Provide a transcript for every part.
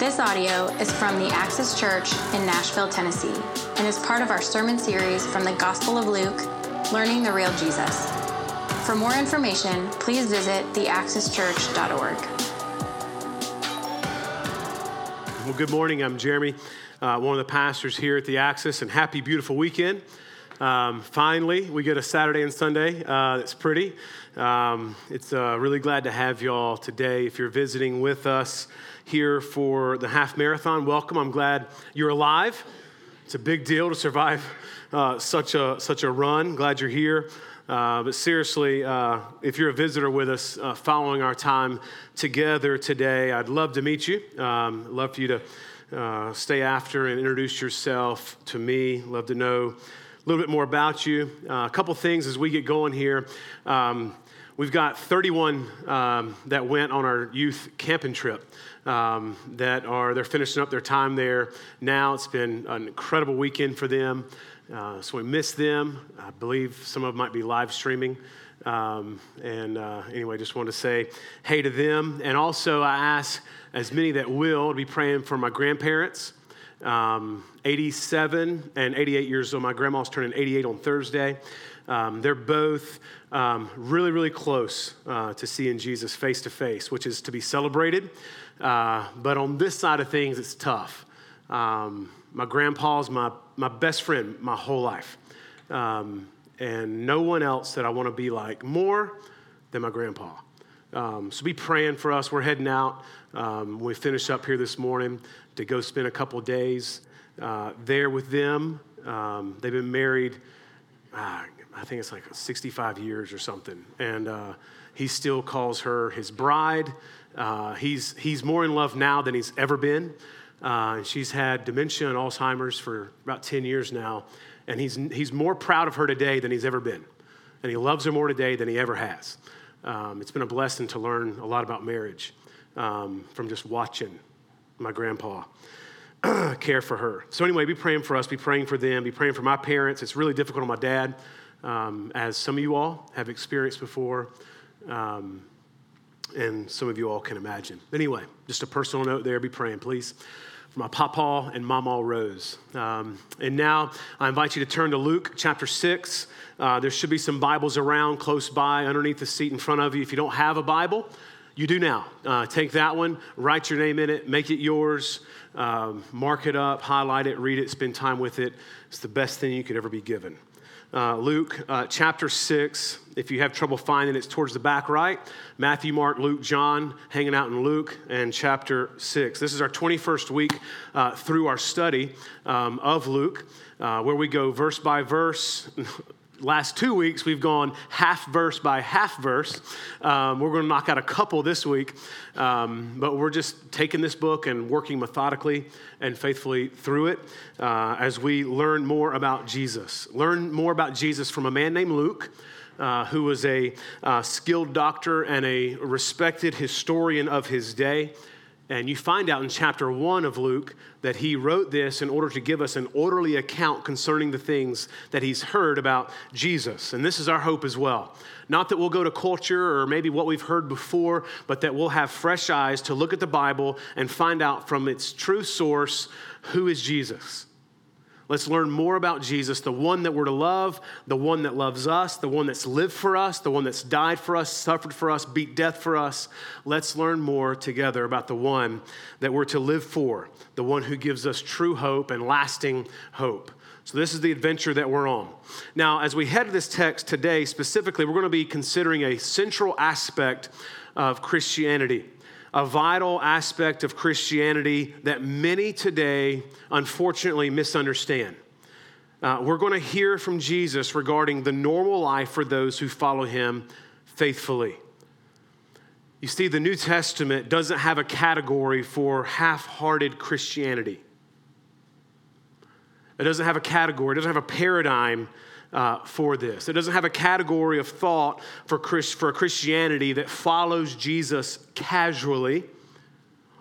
This audio is from the Axis Church in Nashville, Tennessee, and is part of our sermon series from the Gospel of Luke Learning the Real Jesus. For more information, please visit theaxischurch.org. Well, good morning. I'm Jeremy, uh, one of the pastors here at the Axis, and happy, beautiful weekend. Um, finally, we get a Saturday and Sunday uh, that's pretty. Um, it's uh, really glad to have y'all today. If you're visiting with us here for the half marathon, welcome. I'm glad you're alive. It's a big deal to survive uh, such a such a run. Glad you're here. Uh, but seriously, uh, if you're a visitor with us uh, following our time together today, I'd love to meet you. Um, love for you to uh, stay after and introduce yourself to me. Love to know a little bit more about you. Uh, a couple things as we get going here. Um, we've got 31 um, that went on our youth camping trip. Um, that are they're finishing up their time there now. It's been an incredible weekend for them. Uh, so we miss them. I believe some of them might be live streaming. Um, and uh, anyway, just want to say hey to them. And also, I ask as many that will to be praying for my grandparents. Um, 87 and 88 years old. My grandma's turning 88 on Thursday. Um, they're both um, really, really close uh, to seeing Jesus face to face, which is to be celebrated. Uh, but on this side of things, it's tough. Um, my grandpa's my, my best friend my whole life. Um, and no one else that I want to be like more than my grandpa. Um, so be praying for us. We're heading out. Um, we finish up here this morning to go spend a couple days uh, there with them. Um, they've been married, uh, I think it's like 65 years or something. And uh, he still calls her his bride. Uh, he's, he's more in love now than he's ever been. Uh, she's had dementia and Alzheimer's for about 10 years now. And he's, he's more proud of her today than he's ever been. And he loves her more today than he ever has. Um, it's been a blessing to learn a lot about marriage um, from just watching my grandpa care for her. So, anyway, be praying for us, be praying for them, be praying for my parents. It's really difficult on my dad, um, as some of you all have experienced before, um, and some of you all can imagine. Anyway, just a personal note there, be praying, please. For my papa and mama Rose. Um, and now I invite you to turn to Luke chapter 6. Uh, there should be some Bibles around close by underneath the seat in front of you. If you don't have a Bible, you do now. Uh, take that one, write your name in it, make it yours, um, mark it up, highlight it, read it, spend time with it. It's the best thing you could ever be given. Uh, Luke uh, chapter 6. If you have trouble finding it, it's towards the back right. Matthew, Mark, Luke, John, hanging out in Luke and chapter 6. This is our 21st week uh, through our study um, of Luke, uh, where we go verse by verse. last two weeks we've gone half verse by half verse. Um, we're going to knock out a couple this week um, but we're just taking this book and working methodically and faithfully through it uh, as we learn more about jesus. Learn more about jesus from a man named luke uh, who was a uh, skilled doctor and a respected historian of his day and you find out in chapter one of Luke that he wrote this in order to give us an orderly account concerning the things that he's heard about Jesus. And this is our hope as well. Not that we'll go to culture or maybe what we've heard before, but that we'll have fresh eyes to look at the Bible and find out from its true source who is Jesus. Let's learn more about Jesus, the one that we're to love, the one that loves us, the one that's lived for us, the one that's died for us, suffered for us, beat death for us. Let's learn more together about the one that we're to live for, the one who gives us true hope and lasting hope. So, this is the adventure that we're on. Now, as we head to this text today, specifically, we're going to be considering a central aspect of Christianity a vital aspect of Christianity that many today unfortunately misunderstand. Uh, we're going to hear from Jesus regarding the normal life for those who follow him faithfully. You see, the New Testament doesn't have a category for half hearted Christianity. It doesn't have a category, it doesn't have a paradigm uh, for this. It doesn't have a category of thought for, Christ, for Christianity that follows Jesus casually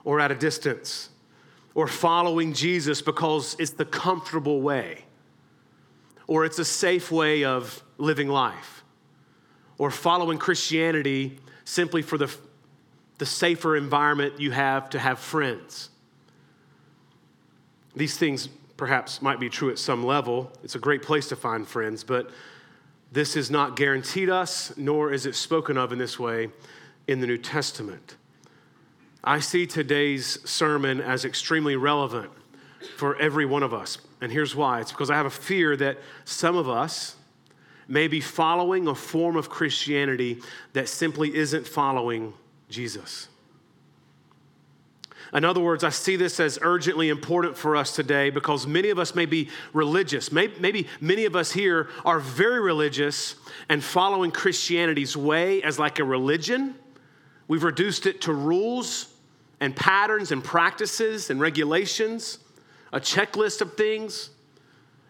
or at a distance, or following Jesus because it's the comfortable way, or it's a safe way of living life, or following Christianity simply for the, the safer environment you have to have friends. These things perhaps might be true at some level. It's a great place to find friends, but this is not guaranteed us, nor is it spoken of in this way in the New Testament. I see today's sermon as extremely relevant for every one of us. And here's why it's because I have a fear that some of us may be following a form of Christianity that simply isn't following Jesus. In other words, I see this as urgently important for us today because many of us may be religious. Maybe, many of us here are very religious and following Christianity's way as like a religion. We've reduced it to rules and patterns and practices and regulations, a checklist of things.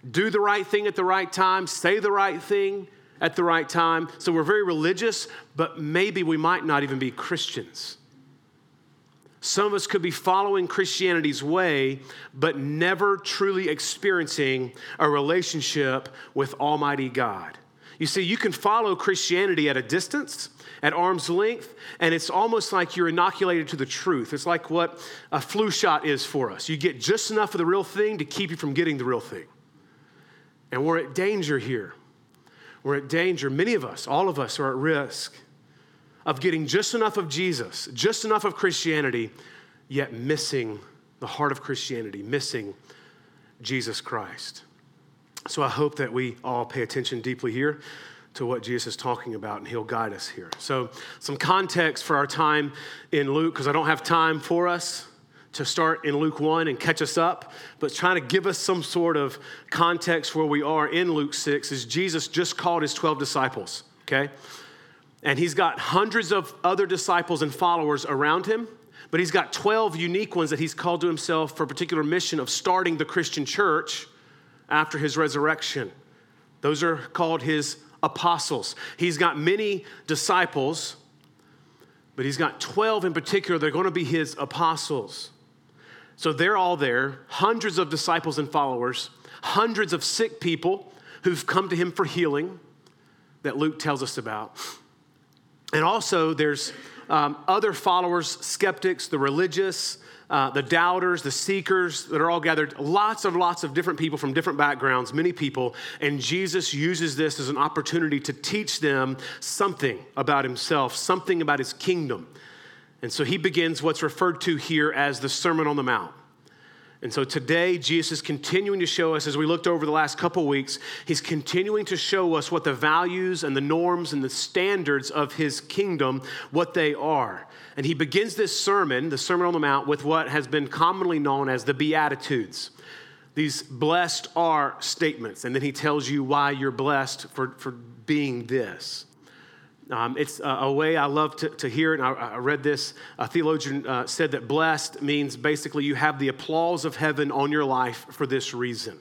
Do the right thing at the right time, say the right thing at the right time. So we're very religious, but maybe we might not even be Christians. Some of us could be following Christianity's way, but never truly experiencing a relationship with Almighty God. You see, you can follow Christianity at a distance, at arm's length, and it's almost like you're inoculated to the truth. It's like what a flu shot is for us. You get just enough of the real thing to keep you from getting the real thing. And we're at danger here. We're at danger. Many of us, all of us, are at risk of getting just enough of Jesus, just enough of Christianity, yet missing the heart of Christianity, missing Jesus Christ. So I hope that we all pay attention deeply here to what Jesus is talking about, and he'll guide us here. So, some context for our time in Luke, because I don't have time for us to start in Luke 1 and catch us up, but trying to give us some sort of context where we are in Luke 6 is Jesus just called his 12 disciples, okay? And he's got hundreds of other disciples and followers around him, but he's got 12 unique ones that he's called to himself for a particular mission of starting the Christian church after his resurrection. Those are called his apostles. He's got many disciples, but he's got 12 in particular. They're going to be his apostles. So they're all there, hundreds of disciples and followers, hundreds of sick people who've come to him for healing that Luke tells us about. And also, there's um, other followers, skeptics, the religious, uh, the doubters, the seekers that are all gathered, lots of lots of different people from different backgrounds, many people. And Jesus uses this as an opportunity to teach them something about himself, something about his kingdom. And so he begins what's referred to here as the Sermon on the Mount. And so today, Jesus is continuing to show us, as we looked over the last couple weeks, he's continuing to show us what the values and the norms and the standards of his kingdom, what they are. And he begins this sermon, the Sermon on the Mount, with what has been commonly known as the Beatitudes. These blessed are statements. And then he tells you why you're blessed for, for being this. Um, it's a, a, way I love to, to hear it. I, I, read this. A theologian uh, said that blessed means basically you have the applause of heaven on your life for this reason.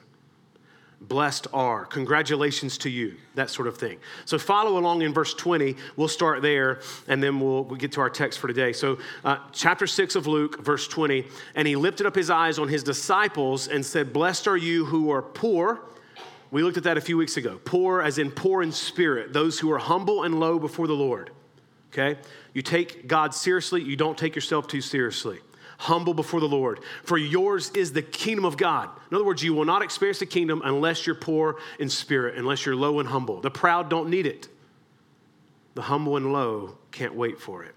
Blessed are. Congratulations to you, that sort of thing. So follow along in verse 20. We'll start there and then we'll, we'll get to our text for today. So, uh, chapter 6 of Luke, verse 20. And he lifted up his eyes on his disciples and said, Blessed are you who are poor we looked at that a few weeks ago. Poor, as in poor in spirit, those who are humble and low before the Lord. Okay? You take God seriously, you don't take yourself too seriously. Humble before the Lord. For yours is the kingdom of God. In other words, you will not experience the kingdom unless you're poor in spirit, unless you're low and humble. The proud don't need it, the humble and low can't wait for it.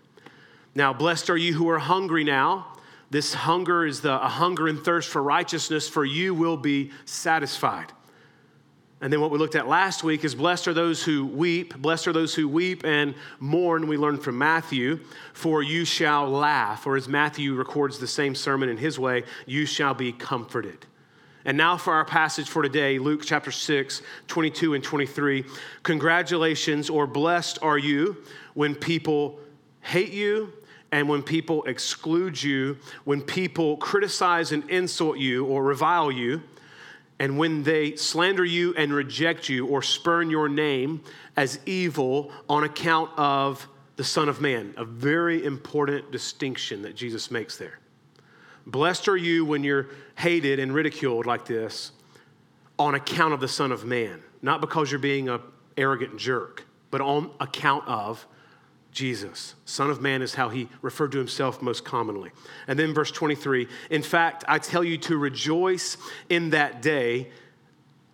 Now, blessed are you who are hungry now. This hunger is the, a hunger and thirst for righteousness, for you will be satisfied. And then what we looked at last week is blessed are those who weep, blessed are those who weep and mourn. We learned from Matthew, for you shall laugh. Or as Matthew records the same sermon in his way, you shall be comforted. And now for our passage for today, Luke chapter 6, 22 and 23. Congratulations, or blessed are you when people hate you and when people exclude you, when people criticize and insult you or revile you and when they slander you and reject you or spurn your name as evil on account of the Son of Man, a very important distinction that Jesus makes there. Blessed are you when you're hated and ridiculed like this on account of the Son of Man, not because you're being an arrogant jerk, but on account of Jesus. Son of Man is how he referred to himself most commonly. And then verse 23 In fact, I tell you to rejoice in that day,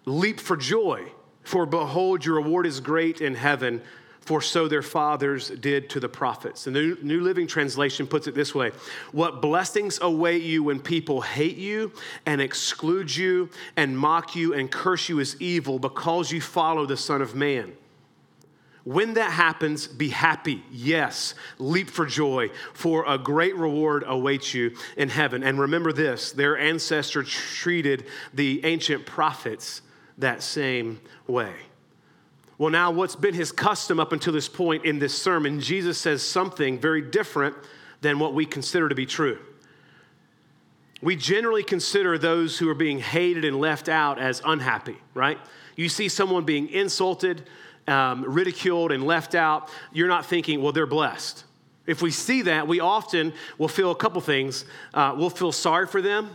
leap for joy, for behold, your reward is great in heaven, for so their fathers did to the prophets. And the New Living Translation puts it this way What blessings await you when people hate you and exclude you and mock you and curse you as evil because you follow the Son of Man. When that happens, be happy. Yes, leap for joy, for a great reward awaits you in heaven. And remember this their ancestor treated the ancient prophets that same way. Well, now, what's been his custom up until this point in this sermon, Jesus says something very different than what we consider to be true. We generally consider those who are being hated and left out as unhappy, right? You see someone being insulted, um, ridiculed and left out, you're not thinking, well, they're blessed. If we see that, we often will feel a couple things. Uh, we'll feel sorry for them,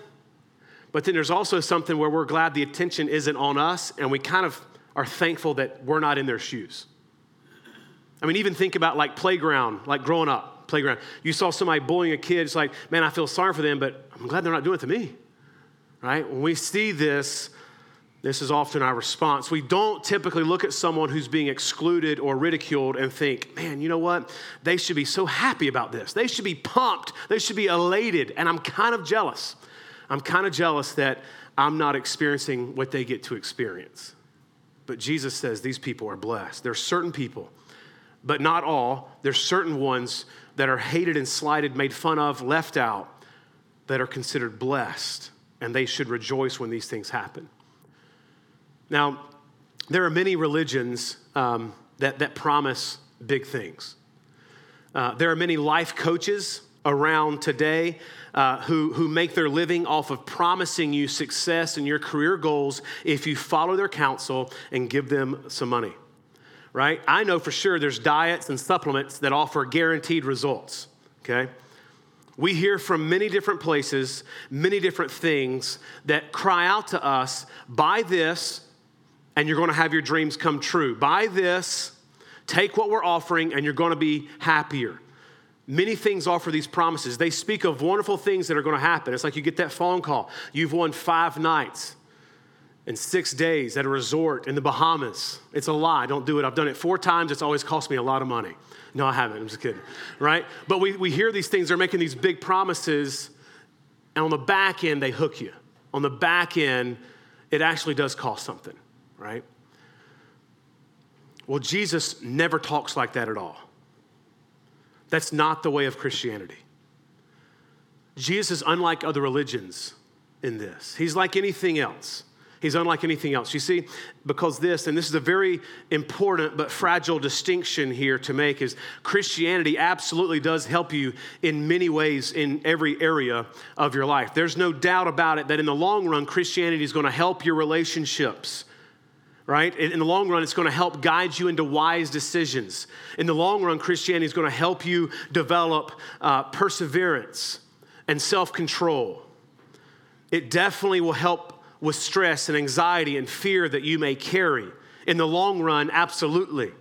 but then there's also something where we're glad the attention isn't on us, and we kind of are thankful that we're not in their shoes. I mean, even think about like playground, like growing up, playground. You saw somebody bullying a kid, it's like, man, I feel sorry for them, but I'm glad they're not doing it to me. Right? When we see this, this is often our response. We don't typically look at someone who's being excluded or ridiculed and think, man, you know what? They should be so happy about this. They should be pumped. They should be elated. And I'm kind of jealous. I'm kind of jealous that I'm not experiencing what they get to experience. But Jesus says these people are blessed. There's certain people, but not all. There's certain ones that are hated and slighted, made fun of, left out, that are considered blessed. And they should rejoice when these things happen. Now, there are many religions um, that, that promise big things. Uh, there are many life coaches around today uh, who, who make their living off of promising you success in your career goals if you follow their counsel and give them some money. Right? I know for sure there's diets and supplements that offer guaranteed results. Okay? We hear from many different places, many different things that cry out to us buy this and you're going to have your dreams come true. Buy this, take what we're offering, and you're going to be happier. Many things offer these promises. They speak of wonderful things that are going to happen. It's like you get that phone call. You've won five nights and six days at a resort in the Bahamas. It's a lie. Don't do it. I've done it four times. It's always cost me a lot of money. No, I haven't. I'm just kidding. Right? But we, we hear these things. They're making these big promises. And on the back end, they hook you. On the back end, it actually does cost something right? Well, Jesus never talks like that at all. That's not the way of Christianity. Jesus is unlike other religions in this. He's like anything else. He's unlike anything else. You see, because this, and this is a very important but fragile distinction here to make, is Christianity absolutely does help you in many ways in every area of your life. There's no doubt about it that in the long run, Christianity is going to help your relationships right? In the long run, it's going to help guide you into wise decisions. In the long run, Christianity is going to help you develop uh, perseverance and self control. It definitely will help with stress and anxiety and fear that you may carry. In the long run, absolutely.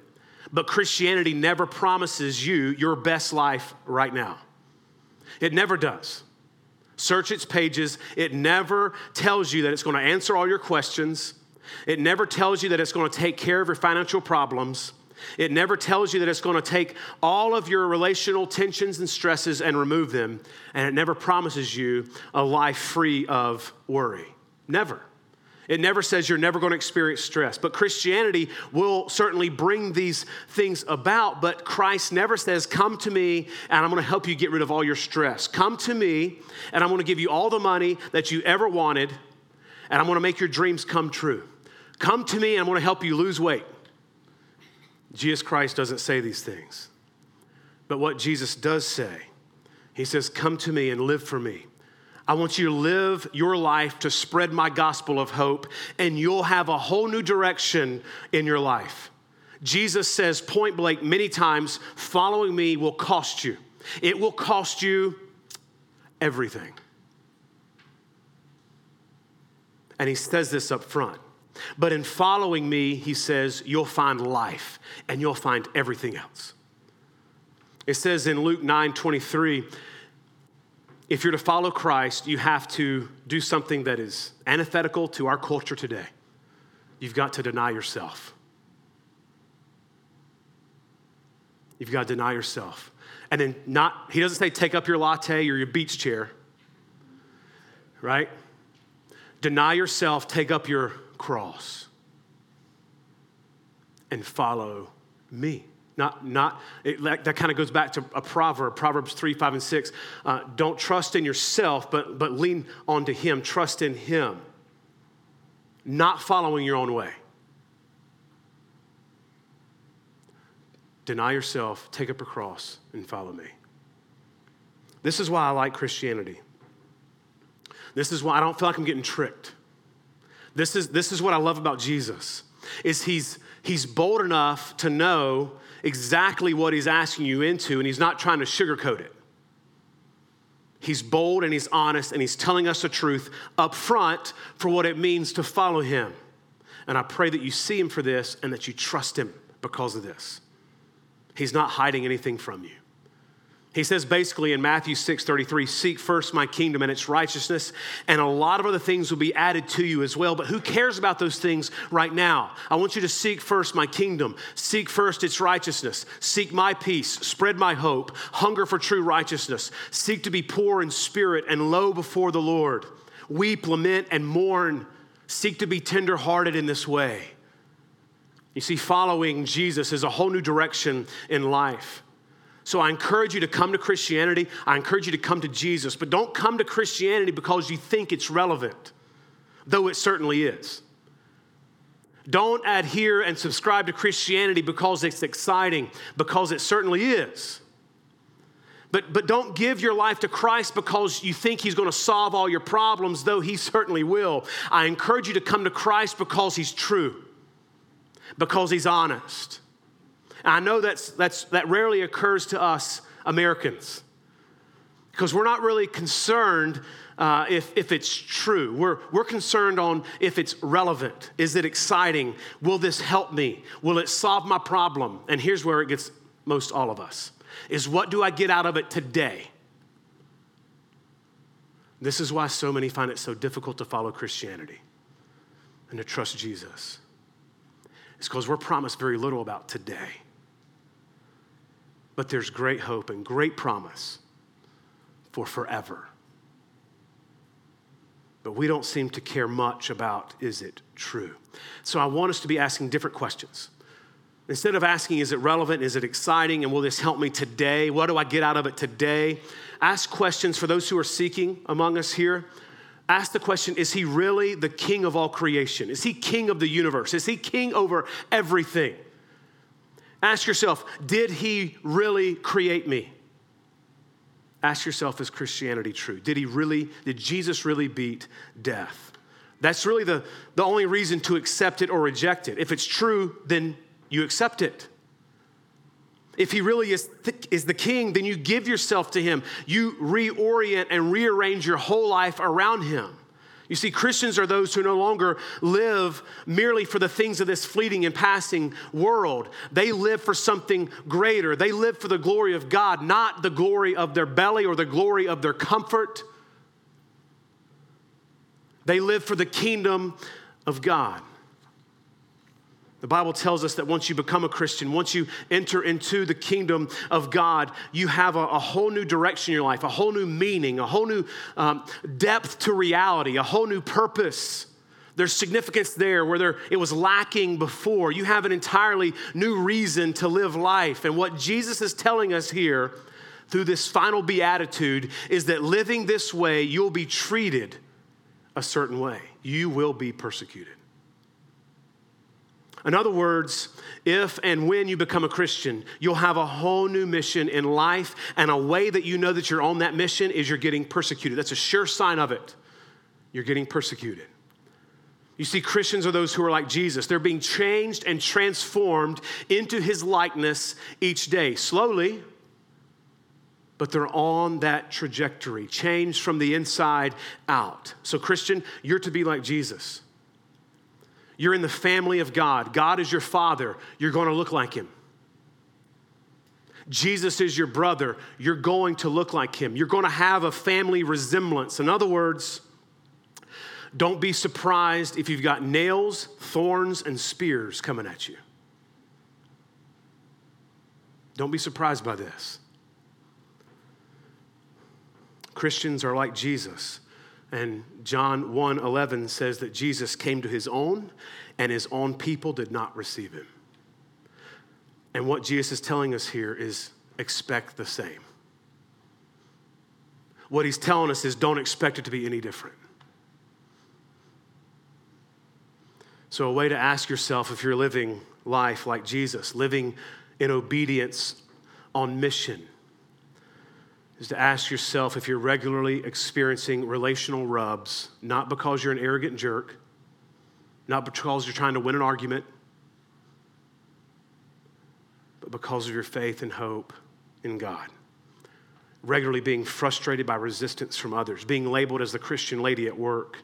But Christianity never promises you your best life right now. It never does. Search its pages, it never tells you that it's going to answer all your questions. It never tells you that it's going to take care of your financial problems. It never tells you that it's going to take all of your relational tensions and stresses and remove them. And it never promises you a life free of worry. Never. It never says you're never going to experience stress. But Christianity will certainly bring these things about. But Christ never says, Come to me and I'm going to help you get rid of all your stress. Come to me and I'm going to give you all the money that you ever wanted and I'm going to make your dreams come true. Come to me, and I'm going to help you lose weight. Jesus Christ doesn't say these things. But what Jesus does say, he says, Come to me and live for me. I want you to live your life to spread my gospel of hope, and you'll have a whole new direction in your life. Jesus says point blank many times following me will cost you. It will cost you everything. And he says this up front. But in following me, he says, you'll find life and you'll find everything else. It says in Luke 9 23, if you're to follow Christ, you have to do something that is antithetical to our culture today. You've got to deny yourself. You've got to deny yourself. And then not, he doesn't say take up your latte or your beach chair, right? Deny yourself, take up your cross, and follow me. Not, not it, that, kind of goes back to a proverb, Proverbs 3, 5, and 6. Uh, don't trust in yourself, but, but lean onto Him. Trust in Him. Not following your own way. Deny yourself, take up a cross, and follow me. This is why I like Christianity. This is why I don't feel like I'm getting tricked. This is, this is what I love about Jesus is he's, he's bold enough to know exactly what he's asking you into, and he's not trying to sugarcoat it. He's bold and he's honest, and he's telling us the truth up front for what it means to follow him. And I pray that you see him for this and that you trust him because of this. He's not hiding anything from you. He says basically in Matthew 6 33, seek first my kingdom and its righteousness, and a lot of other things will be added to you as well. But who cares about those things right now? I want you to seek first my kingdom, seek first its righteousness, seek my peace, spread my hope, hunger for true righteousness, seek to be poor in spirit and low before the Lord, weep, lament, and mourn, seek to be tenderhearted in this way. You see, following Jesus is a whole new direction in life. So I encourage you to come to Christianity. I encourage you to come to Jesus, but don't come to Christianity because you think it's relevant, though it certainly is. Don't adhere and subscribe to Christianity because it's exciting, because it certainly is. But, but don't give your life to Christ because you think He's going to solve all your problems, though He certainly will. I encourage you to come to Christ because He's true, because He's honest and I know that's, that's, that rarely occurs to us Americans because we're not really concerned uh, if, if it's true. We're, we're concerned on if it's relevant. Is it exciting? Will this help me? Will it solve my problem? And here's where it gets most all of us is what do I get out of it today? This is why so many find it so difficult to follow Christianity and to trust Jesus. It's because we're promised very little about today. But there's great hope and great promise for forever. But we don't seem to care much about is it true? So I want us to be asking different questions. Instead of asking, is it relevant? Is it exciting? And will this help me today? What do I get out of it today? Ask questions for those who are seeking among us here. Ask the question Is he really the king of all creation? Is he king of the universe? Is he king over everything? Ask yourself, did he really create me? Ask yourself, is Christianity true? Did he really, did Jesus really beat death? That's really the, the only reason to accept it or reject it. If it's true, then you accept it. If he really is, th- is the king, then you give yourself to him. You reorient and rearrange your whole life around him. You see, Christians are those who no longer live merely for the things of this fleeting and passing world. They live for something greater. They live for the glory of God, not the glory of their belly or the glory of their comfort. They live for the kingdom of God. The Bible tells us that once you become a Christian, once you enter into the kingdom of God, you have a, a whole new direction in your life, a whole new meaning, a whole new um, depth to reality, a whole new purpose. There's significance there where there, it was lacking before. You have an entirely new reason to live life. And what Jesus is telling us here through this final beatitude is that living this way, you'll be treated a certain way. You will be persecuted. In other words, if and when you become a Christian, you'll have a whole new mission in life, and a way that you know that you're on that mission is you're getting persecuted. That's a sure sign of it. You're getting persecuted. You see, Christians are those who are like Jesus. They're being changed and transformed into his likeness each day, slowly, but they're on that trajectory, changed from the inside out. So, Christian, you're to be like Jesus. You're in the family of God. God is your father. You're going to look like him. Jesus is your brother. You're going to look like him. You're going to have a family resemblance. In other words, don't be surprised if you've got nails, thorns, and spears coming at you. Don't be surprised by this. Christians are like Jesus. And John 1 11 says that Jesus came to his own, and his own people did not receive him. And what Jesus is telling us here is expect the same. What he's telling us is don't expect it to be any different. So, a way to ask yourself if you're living life like Jesus, living in obedience on mission, is to ask yourself if you're regularly experiencing relational rubs, not because you're an arrogant jerk, not because you're trying to win an argument, but because of your faith and hope in God. Regularly being frustrated by resistance from others, being labeled as the Christian lady at work,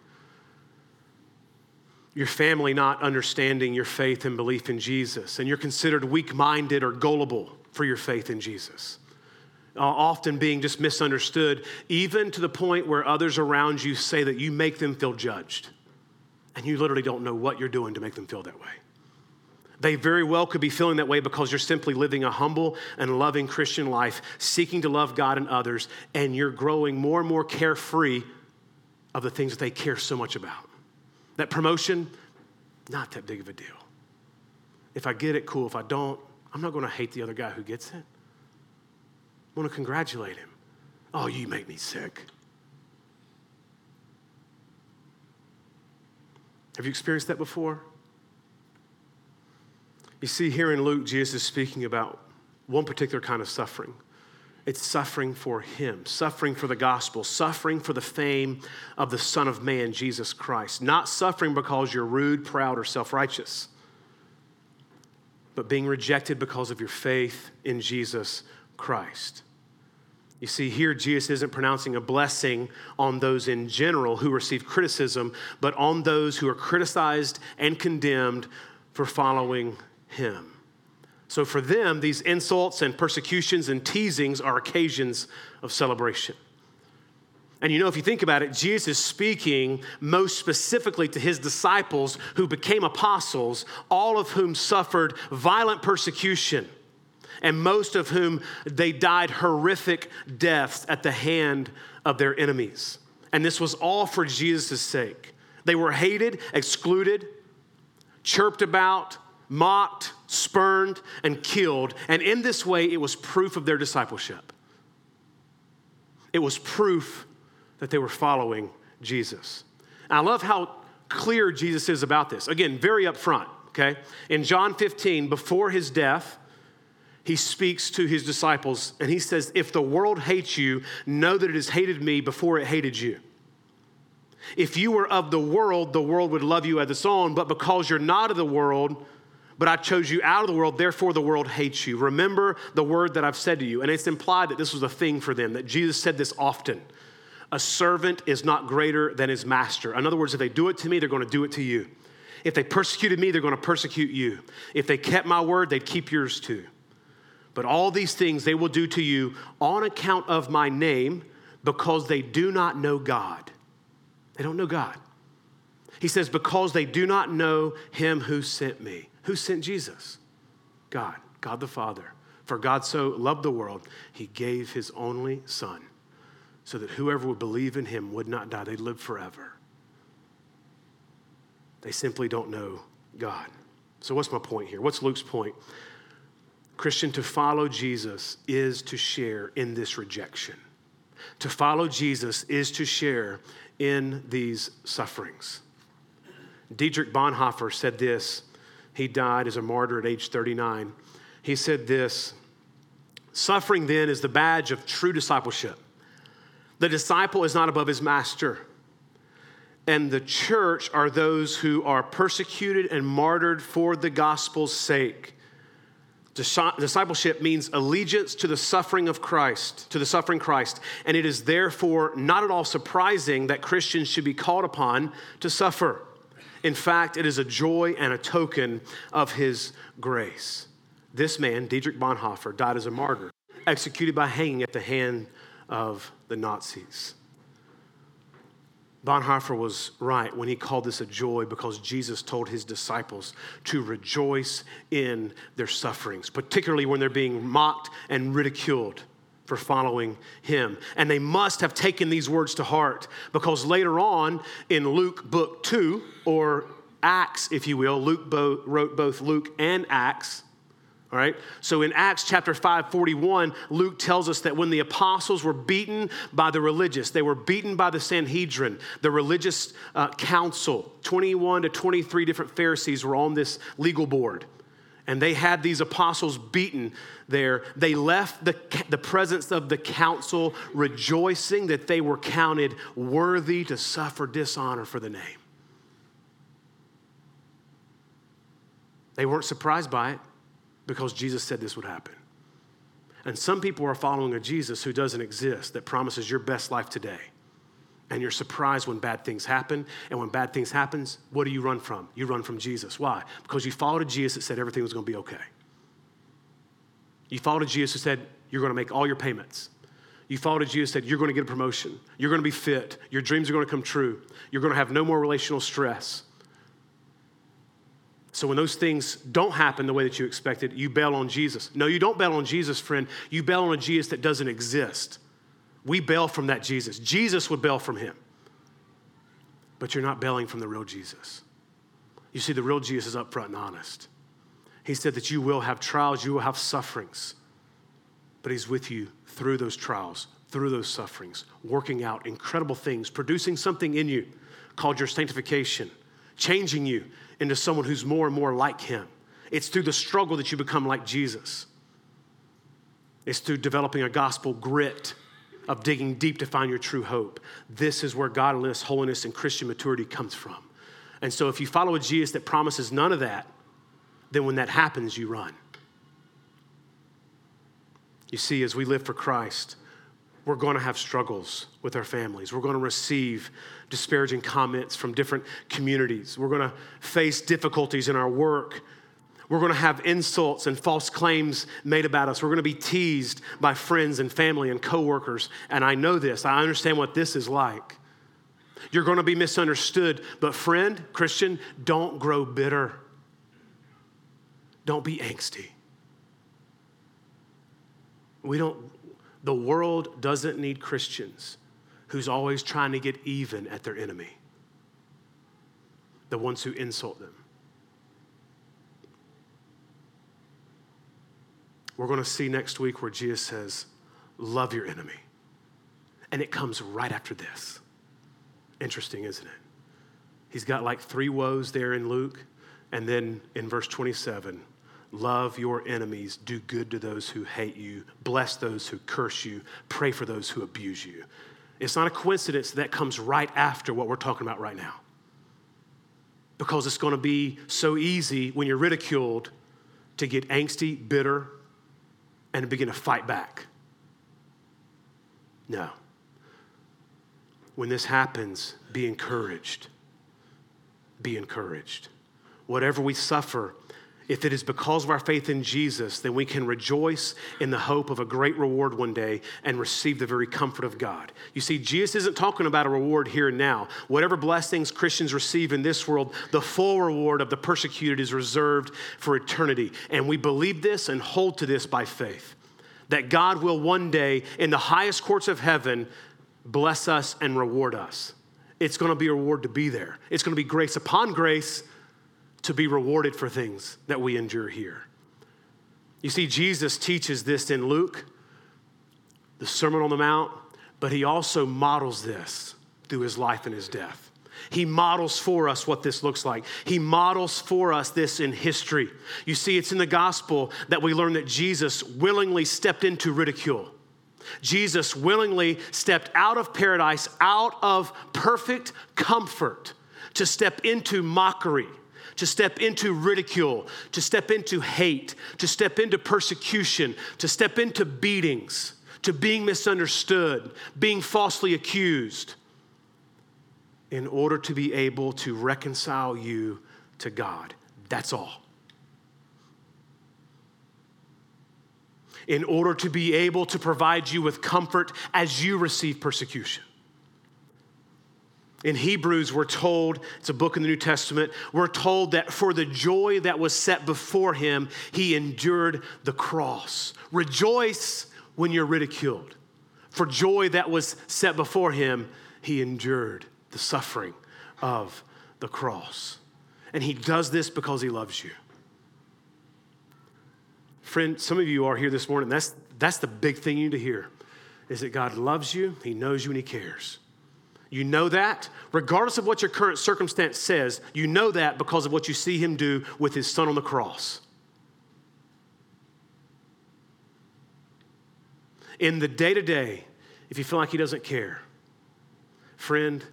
your family not understanding your faith and belief in Jesus, and you're considered weak minded or gullible for your faith in Jesus. Uh, often being just misunderstood, even to the point where others around you say that you make them feel judged. And you literally don't know what you're doing to make them feel that way. They very well could be feeling that way because you're simply living a humble and loving Christian life, seeking to love God and others, and you're growing more and more carefree of the things that they care so much about. That promotion, not that big of a deal. If I get it, cool. If I don't, I'm not going to hate the other guy who gets it. Want to congratulate him. Oh, you make me sick. Have you experienced that before? You see, here in Luke, Jesus is speaking about one particular kind of suffering. It's suffering for Him, suffering for the gospel, suffering for the fame of the Son of Man, Jesus Christ. Not suffering because you're rude, proud, or self righteous, but being rejected because of your faith in Jesus Christ. You see, here Jesus isn't pronouncing a blessing on those in general who receive criticism, but on those who are criticized and condemned for following him. So for them, these insults and persecutions and teasings are occasions of celebration. And you know, if you think about it, Jesus is speaking most specifically to his disciples who became apostles, all of whom suffered violent persecution, and most of whom they died horrific deaths at the hand of their enemies. And this was all for Jesus' sake. They were hated, excluded, chirped about, mocked, spurned, and killed. And in this way, it was proof of their discipleship. It was proof that they were following Jesus. And I love how clear Jesus is about this. Again, very upfront, okay? In John 15, before his death, he speaks to his disciples and he says, If the world hates you, know that it has hated me before it hated you. If you were of the world, the world would love you as its own, but because you're not of the world, but I chose you out of the world, therefore the world hates you. Remember the word that I've said to you. And it's implied that this was a thing for them, that Jesus said this often. A servant is not greater than his master. In other words, if they do it to me, they're going to do it to you. If they persecuted me, they're going to persecute you. If they kept my word, they'd keep yours too. But all these things they will do to you on account of my name because they do not know God. They don't know God. He says, because they do not know him who sent me. Who sent Jesus? God, God the Father. For God so loved the world, he gave his only Son, so that whoever would believe in him would not die, they'd live forever. They simply don't know God. So, what's my point here? What's Luke's point? Christian, to follow Jesus is to share in this rejection. To follow Jesus is to share in these sufferings. Dietrich Bonhoeffer said this he died as a martyr at age 39. He said this Suffering then is the badge of true discipleship. The disciple is not above his master. And the church are those who are persecuted and martyred for the gospel's sake. Discipleship means allegiance to the suffering of Christ, to the suffering Christ. And it is therefore not at all surprising that Christians should be called upon to suffer. In fact, it is a joy and a token of His grace. This man, Dietrich Bonhoeffer, died as a martyr, executed by hanging at the hand of the Nazis. Bonhoeffer was right when he called this a joy because Jesus told his disciples to rejoice in their sufferings, particularly when they're being mocked and ridiculed for following him. And they must have taken these words to heart because later on in Luke book 2, or Acts, if you will, Luke bo- wrote both Luke and Acts. All right. So in Acts chapter 5, 41, Luke tells us that when the apostles were beaten by the religious, they were beaten by the Sanhedrin, the religious uh, council. 21 to 23 different Pharisees were on this legal board. And they had these apostles beaten there. They left the, the presence of the council rejoicing that they were counted worthy to suffer dishonor for the name. They weren't surprised by it because Jesus said this would happen. And some people are following a Jesus who doesn't exist, that promises your best life today. And you're surprised when bad things happen. And when bad things happen, what do you run from? You run from Jesus. Why? Because you followed a Jesus that said everything was going to be okay. You followed a Jesus who said you're going to make all your payments. You followed a Jesus that you're going to get a promotion. You're going to be fit. Your dreams are going to come true. You're going to have no more relational stress. So when those things don't happen the way that you expected, you bail on Jesus. No, you don't bail on Jesus, friend. You bail on a Jesus that doesn't exist. We bail from that Jesus. Jesus would bail from him. But you're not bailing from the real Jesus. You see, the real Jesus is upfront and honest. He said that you will have trials, you will have sufferings, but He's with you through those trials, through those sufferings, working out incredible things, producing something in you called your sanctification, changing you into someone who's more and more like Him. It's through the struggle that you become like Jesus. It's through developing a gospel grit of digging deep to find your true hope. This is where godliness, holiness, and Christian maturity comes from. And so, if you follow a Jesus that promises none of that, then when that happens, you run. You see, as we live for Christ, we're going to have struggles with our families. We're going to receive disparaging comments from different communities. We're going to face difficulties in our work. We're going to have insults and false claims made about us. We're going to be teased by friends and family and coworkers. And I know this. I understand what this is like. You're going to be misunderstood. But, friend, Christian, don't grow bitter. Don't be angsty. We don't the world doesn't need Christians who's always trying to get even at their enemy, the ones who insult them. We're going to see next week where Jesus says, Love your enemy. And it comes right after this. Interesting, isn't it? He's got like three woes there in Luke. And then in verse 27, Love your enemies, do good to those who hate you, bless those who curse you, pray for those who abuse you. It's not a coincidence that comes right after what we're talking about right now. Because it's going to be so easy when you're ridiculed to get angsty, bitter, and begin to fight back. No. When this happens, be encouraged. Be encouraged. Whatever we suffer, if it is because of our faith in Jesus, then we can rejoice in the hope of a great reward one day and receive the very comfort of God. You see, Jesus isn't talking about a reward here and now. Whatever blessings Christians receive in this world, the full reward of the persecuted is reserved for eternity. And we believe this and hold to this by faith that God will one day, in the highest courts of heaven, bless us and reward us. It's going to be a reward to be there. It's going to be grace upon grace to be rewarded for things that we endure here. You see, Jesus teaches this in Luke, the Sermon on the Mount, but he also models this through his life and his death. He models for us what this looks like. He models for us this in history. You see, it's in the gospel that we learn that Jesus willingly stepped into ridicule. Jesus willingly stepped out of paradise, out of perfect comfort, to step into mockery to step into ridicule, to step into hate, to step into persecution, to step into beatings, to being misunderstood, being falsely accused, in order to be able to reconcile you to God. That's all. in order to be able to provide you with comfort as you receive persecution. In Hebrews, we're told, it's a book in the New Testament, we're told that for the joy that was set before him, he endured the cross. Rejoice when you're ridiculed. For joy that was set before him, he endured the suffering of the cross. And he does this because he loves you. Friend, some of you are here this morning. That's, that's the big thing you need to hear is that God loves you, he knows you, and he cares. You know that, regardless of what your current circumstance says, you know that because of what you see him do with his son on the cross. In the day to day, if you feel like he doesn't care, friend,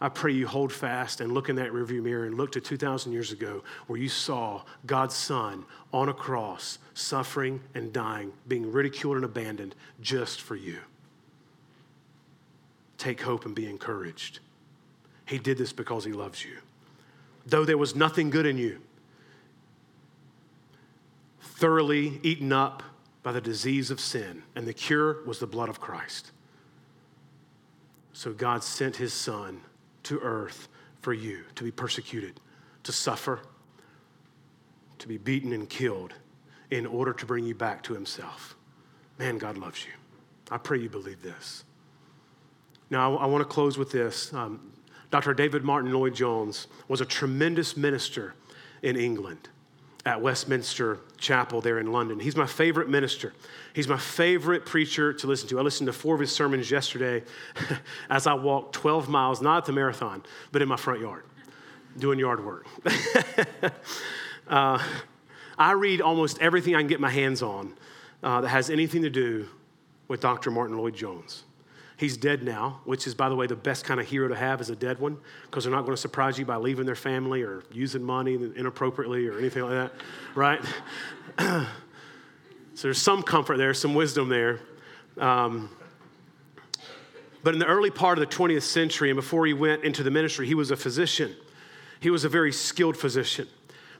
I pray you hold fast and look in that rearview mirror and look to 2,000 years ago where you saw God's Son on a cross, suffering and dying, being ridiculed and abandoned just for you. Take hope and be encouraged. He did this because He loves you. Though there was nothing good in you, thoroughly eaten up by the disease of sin, and the cure was the blood of Christ. So God sent His Son to earth for you to be persecuted, to suffer, to be beaten and killed in order to bring you back to Himself. Man, God loves you. I pray you believe this. Now, I, I want to close with this. Um, Dr. David Martyn Lloyd Jones was a tremendous minister in England at Westminster Chapel there in London. He's my favorite minister. He's my favorite preacher to listen to. I listened to four of his sermons yesterday as I walked 12 miles, not at the marathon, but in my front yard, doing yard work. uh, I read almost everything I can get my hands on uh, that has anything to do with Dr. Martyn Lloyd Jones. He's dead now, which is, by the way, the best kind of hero to have is a dead one, because they're not going to surprise you by leaving their family or using money inappropriately or anything like that, right? so there's some comfort there, some wisdom there. Um, but in the early part of the 20th century, and before he went into the ministry, he was a physician. He was a very skilled physician.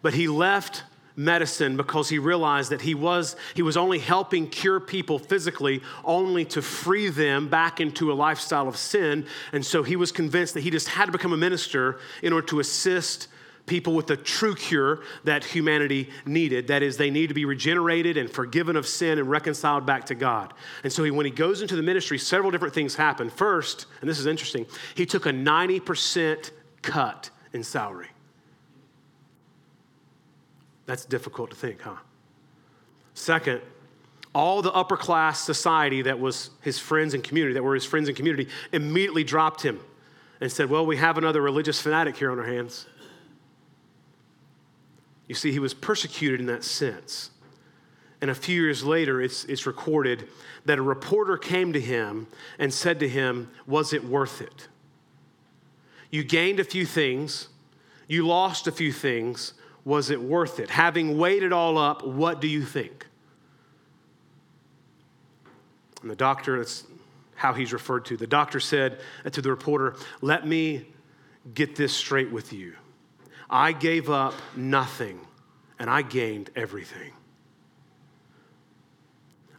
But he left medicine because he realized that he was, he was only helping cure people physically, only to free them back into a lifestyle of sin. And so he was convinced that he just had to become a minister in order to assist people with the true cure that humanity needed. That is, they need to be regenerated and forgiven of sin and reconciled back to God. And so he, when he goes into the ministry, several different things happen. First, and this is interesting, he took a 90% cut in salary. That's difficult to think, huh? Second, all the upper class society that was his friends and community, that were his friends and community, immediately dropped him and said, Well, we have another religious fanatic here on our hands. You see, he was persecuted in that sense. And a few years later, it's, it's recorded that a reporter came to him and said to him, Was it worth it? You gained a few things, you lost a few things, was it worth it? Having weighed it all up, what do you think? And the doctor, that's how he's referred to. The doctor said to the reporter, Let me get this straight with you. I gave up nothing and I gained everything.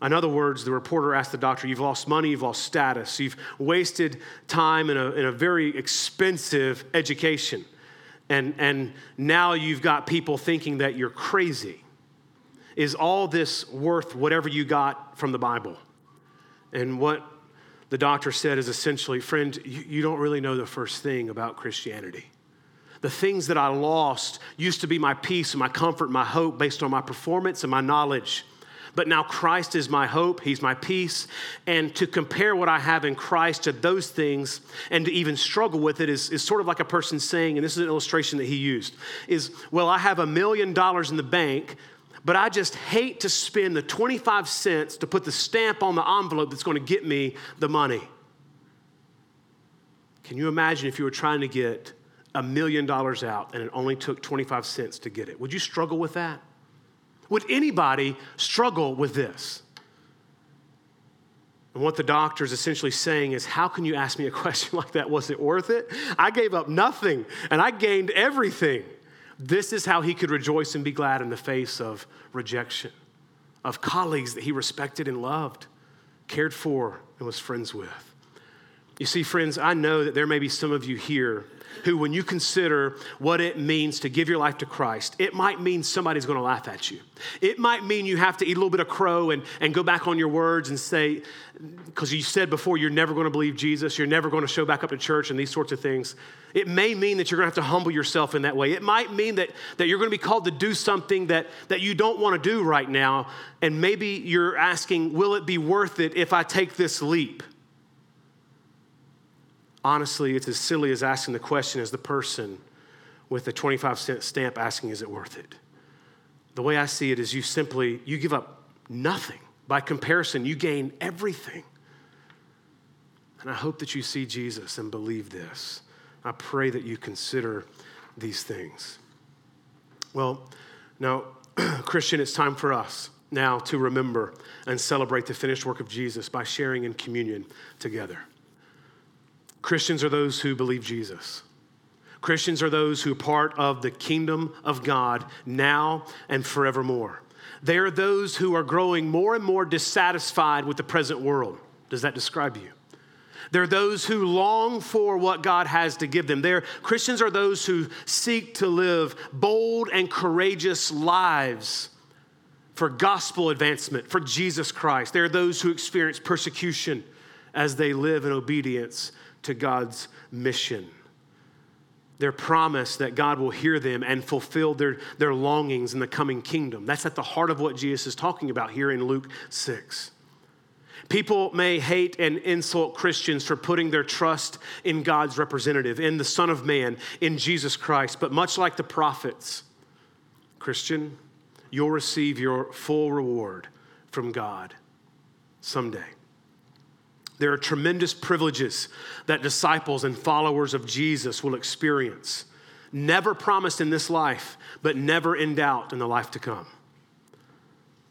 In other words, the reporter asked the doctor, You've lost money, you've lost status, you've wasted time in a, in a very expensive education and, and now you've got people thinking that you're crazy. Is all this worth whatever you got from the Bible? And what the doctor said is essentially, friend, you, you don't really know the first thing about Christianity. The things that I lost used to be my peace and my comfort, and my hope based on my performance and my knowledge. But now Christ is my hope, He's my peace. And to compare what I have in Christ to those things and to even struggle with it is, is sort of like a person saying, and this is an illustration that he used, is, well, I have a million dollars in the bank, but I just hate to spend the 25 cents to put the stamp on the envelope that's going to get me the money. Can you imagine if you were trying to get a million dollars out and it only took 25 cents to get it? Would you struggle with that? Would anybody struggle with this? And what the doctor is essentially saying is, How can you ask me a question like that? Was it worth it? I gave up nothing and I gained everything. This is how he could rejoice and be glad in the face of rejection, of colleagues that he respected and loved, cared for, and was friends with. You see, friends, I know that there may be some of you here who, when you consider what it means to give your life to Christ, it might mean somebody's to laugh at you. It might mean you have to eat a little bit of crow and, and go back on your words and say, because you said before you're never to believe Jesus, you're never to show back up to church and these sorts of things. It may mean that you're to have to humble yourself in that way. It might mean that, that you're to be called to do something that, that you don't want to do right now. And maybe you're asking, will it be worth it if I take this leap? Honestly, it's as silly as asking the question as the person with the 25 cent stamp asking, is it worth it? The way I see it is you simply, you give up nothing. By comparison, you gain everything. And I hope that you see Jesus and believe this. I pray that you consider these things. Well, now, Christian, it's time for us now to remember and celebrate the finished work of Jesus by sharing in communion together. Christians are those who believe Jesus. Christians are those who are part of the kingdom of God now and forevermore. They are those who are growing more and more dissatisfied with the present world. Does that describe you? They're those who long for what God has to give them. They're, Christians are those who seek to live bold and courageous lives for gospel advancement, for Jesus Christ. They're those who experience persecution as they live in obedience to God's mission. Their promise that God will hear them and fulfill their, their longings in the coming kingdom. That's at the heart of what Jesus is talking about here in Luke 6. People may hate and insult Christians for putting their trust in God's representative, in the Son of Man, in Jesus Christ. But much like the prophets, Christian, you'll receive your full reward from God someday. There are tremendous privileges that disciples and followers of Jesus will experience, never promised in this life, but never in doubt in the life to come.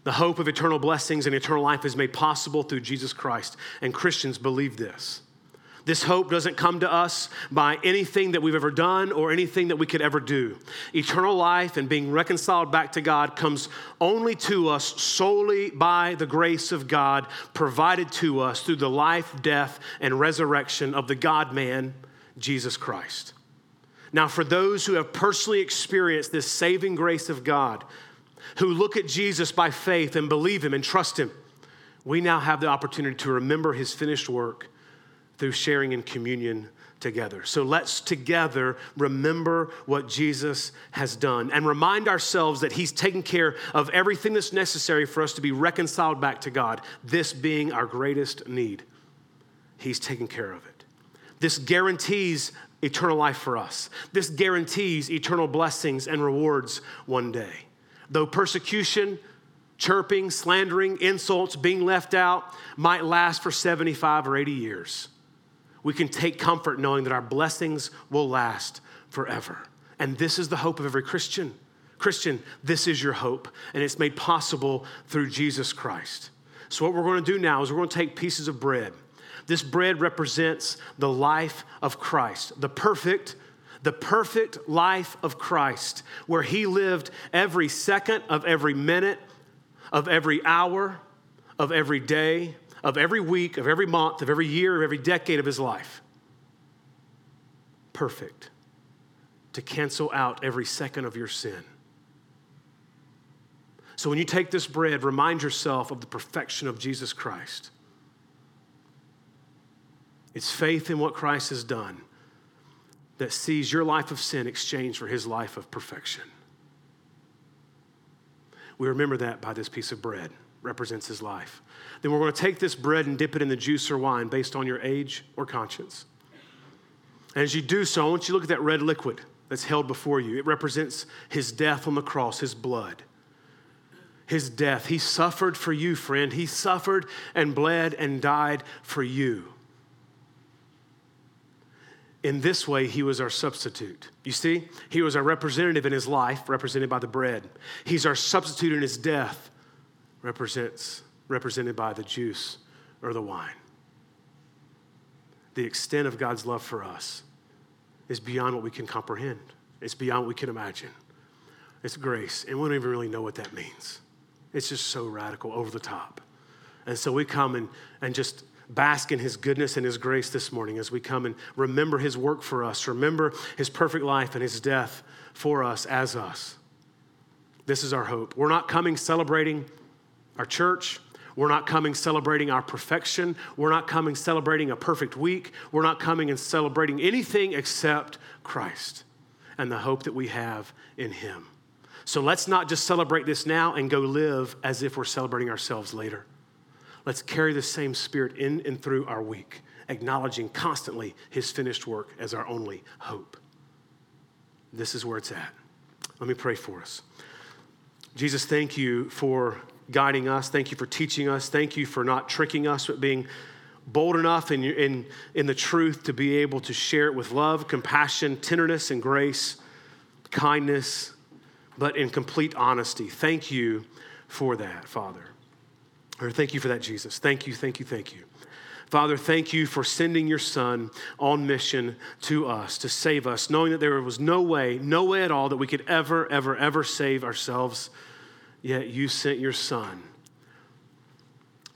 The hope of eternal blessings and eternal life is made possible through Jesus Christ, and Christians believe this. This hope doesn't come to us by anything that we've ever done or anything that we could ever do. Eternal life and being reconciled back to God comes only to us solely by the grace of God provided to us through the life, death, and resurrection of the God man, Jesus Christ. Now, for those who have personally experienced this saving grace of God, who look at Jesus by faith and believe him and trust him, we now have the opportunity to remember his finished work through sharing in communion together. So let's together remember what Jesus has done and remind ourselves that He's taken care of everything that's necessary for us to be reconciled back to God, this being our greatest need. He's taken care of it. This guarantees eternal life for us, this guarantees eternal blessings and rewards one day. Though persecution, chirping, slandering, insults, being left out might last for 75 or 80 years we can take comfort knowing that our blessings will last forever. And this is the hope of every Christian. Christian, this is your hope, and it's made possible through Jesus Christ. So, what we're going to do now is we're going to take pieces of bread. This bread represents the life of Christ, the perfect, the perfect life of Christ, where he lived every second of every minute, of every hour, of every day, of every week, of every month, of every year, of every decade of his life. Perfect. To cancel out every second of your sin. So when you take this bread, remind yourself of the perfection of Jesus Christ. It's faith in what Christ has done that sees your life of sin exchanged for his life of perfection. We remember that by this piece of bread represents his life. Then we're going to take this bread and dip it in the juice or wine based on your age or conscience. And as you do so, I want you to look at that red liquid that's held before you. It represents his death on the cross, his blood. His death. He suffered for you, friend. He suffered and bled and died for you. In this way, he was our substitute. You see, he was our representative in his life, represented by the bread. He's our substitute in his death, represents, represented by the juice or the wine. The extent of God's love for us is beyond what we can comprehend, it's beyond what we can imagine. It's grace, and we don't even really know what that means. It's just so radical, over the top. And so we come and, and just bask in his goodness and his grace this morning as we come and remember his work for us, remember his perfect life and his death for us as us. This is our hope. We're not coming celebrating our church. We're not coming celebrating our perfection. We're not coming celebrating a perfect week. We're not coming and celebrating anything except Christ and the hope that we have in him. So let's not just celebrate this now and go live as if we're celebrating ourselves later. Let's carry the same spirit in and through our week, acknowledging constantly his finished work as our only hope. This is where it's at. Let me pray for us. Jesus, thank you for guiding us. Thank you for teaching us. Thank you for not tricking us, but being bold enough in, in, in the truth to be able to share it with love, compassion, tenderness, and grace, kindness, but in complete honesty. Thank you for that, Father. Or thank you for that, Jesus. Thank you, thank you, thank you. Father, thank you for sending your son on mission to us to save us, knowing that there was no way, no way at all that we could ever, ever, ever save ourselves. Yet you sent your son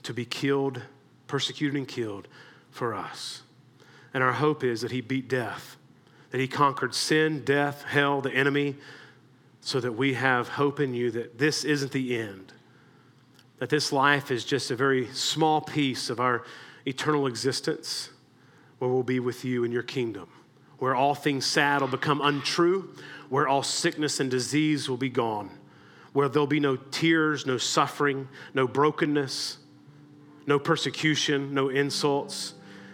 to be killed, persecuted, and killed for us. And our hope is that he beat death, that he conquered sin, death, hell, the enemy, so that we have hope in you that this isn't the end, that this life is just a very small piece of our eternal existence where we'll be with you in your kingdom, where all things sad will become untrue, where all sickness and disease will be gone, where there'll be no tears, no suffering, no brokenness, no persecution, no insults.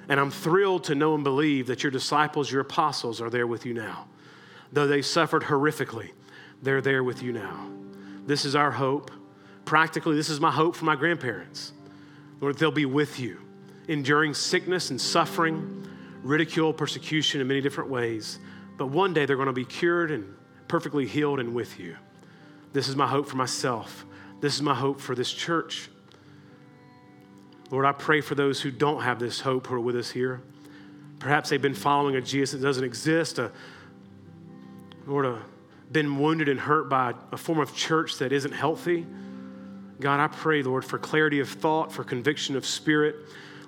And I'm thrilled to know and believe that your disciples, your apostles, are there with you now. Though they suffered horrifically, they're there with you now. This is our hope. Practically, this is my hope for my grandparents. Lord, they'll be with you, enduring sickness and suffering, ridicule, persecution in many different ways. But one day they're going to be cured and perfectly healed and with you. This is my hope for myself. This is my hope for this church. Lord, I pray for those who don't have this hope who are with us here. Perhaps they've been following a Jesus that doesn't exist, a, Lord, a been wounded and hurt by a form of church that isn't healthy. God, I pray, Lord, for clarity of thought, for conviction of spirit.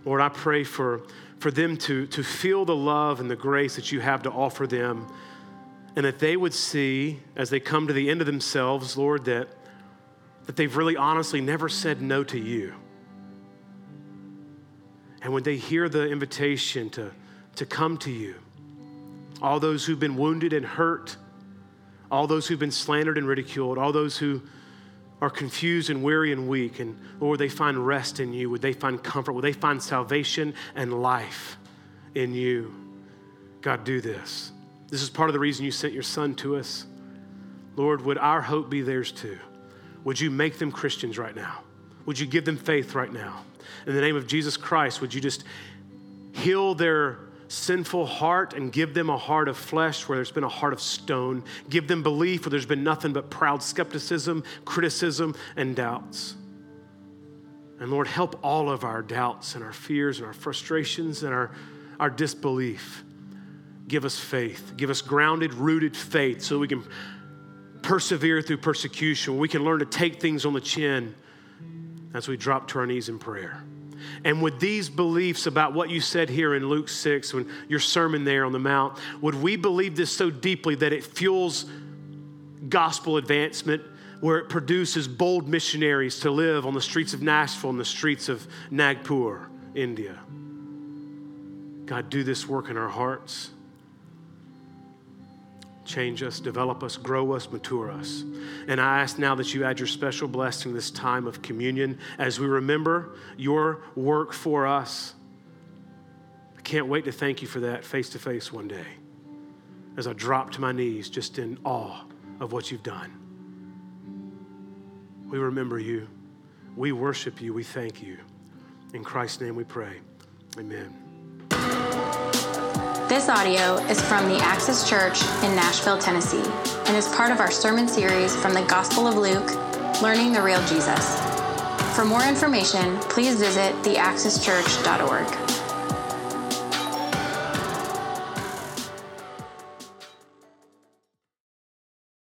Lord, I pray for, for them to, to feel the love and the grace that you have to offer them, and that they would see as they come to the end of themselves, Lord, that, that they've really honestly never said no to you. And when they hear the invitation to, to come to you, all those who've been wounded and hurt, all those who've been slandered and ridiculed, all those who are confused and weary and weak, and Lord, they find rest in you. Would they find comfort? Would they find salvation and life in you? God, do this. This is part of the reason you sent your son to us. Lord, would our hope be theirs too? Would you make them Christians right now? Would you give them faith right now? In the name of Jesus Christ, would you just heal their sinful heart and give them a heart of flesh where there's been a heart of stone. Give them belief where there's been nothing but proud skepticism, criticism, and doubts. And Lord, help all of our doubts and our fears and our frustrations and our, our disbelief. Give us faith. Give us grounded, rooted faith so we can persevere through persecution. We can learn to take things on the chin as we drop to our knees in prayer. And would these beliefs about what you said here in Luke 6, when your sermon there on the Mount, would we believe this so deeply that it fuels gospel advancement, where it produces bold missionaries to live on the streets of Nashville and the streets of Nagpur, India? God, do this work in our hearts change us, develop us, grow us, mature us. And I ask now that you add your special blessing this time of communion as we remember your work for us. I can't wait to thank you for that face to face one day as I drop to my knees just in awe of what you've done. We remember you. We worship you. We thank you. In Christ's name we pray. Amen. This audio is from the Access Church in Nashville, Tennessee, and is part of our sermon series from the Gospel of Luke Learning the Real Jesus. For more information, please visit theaccesschurch.org.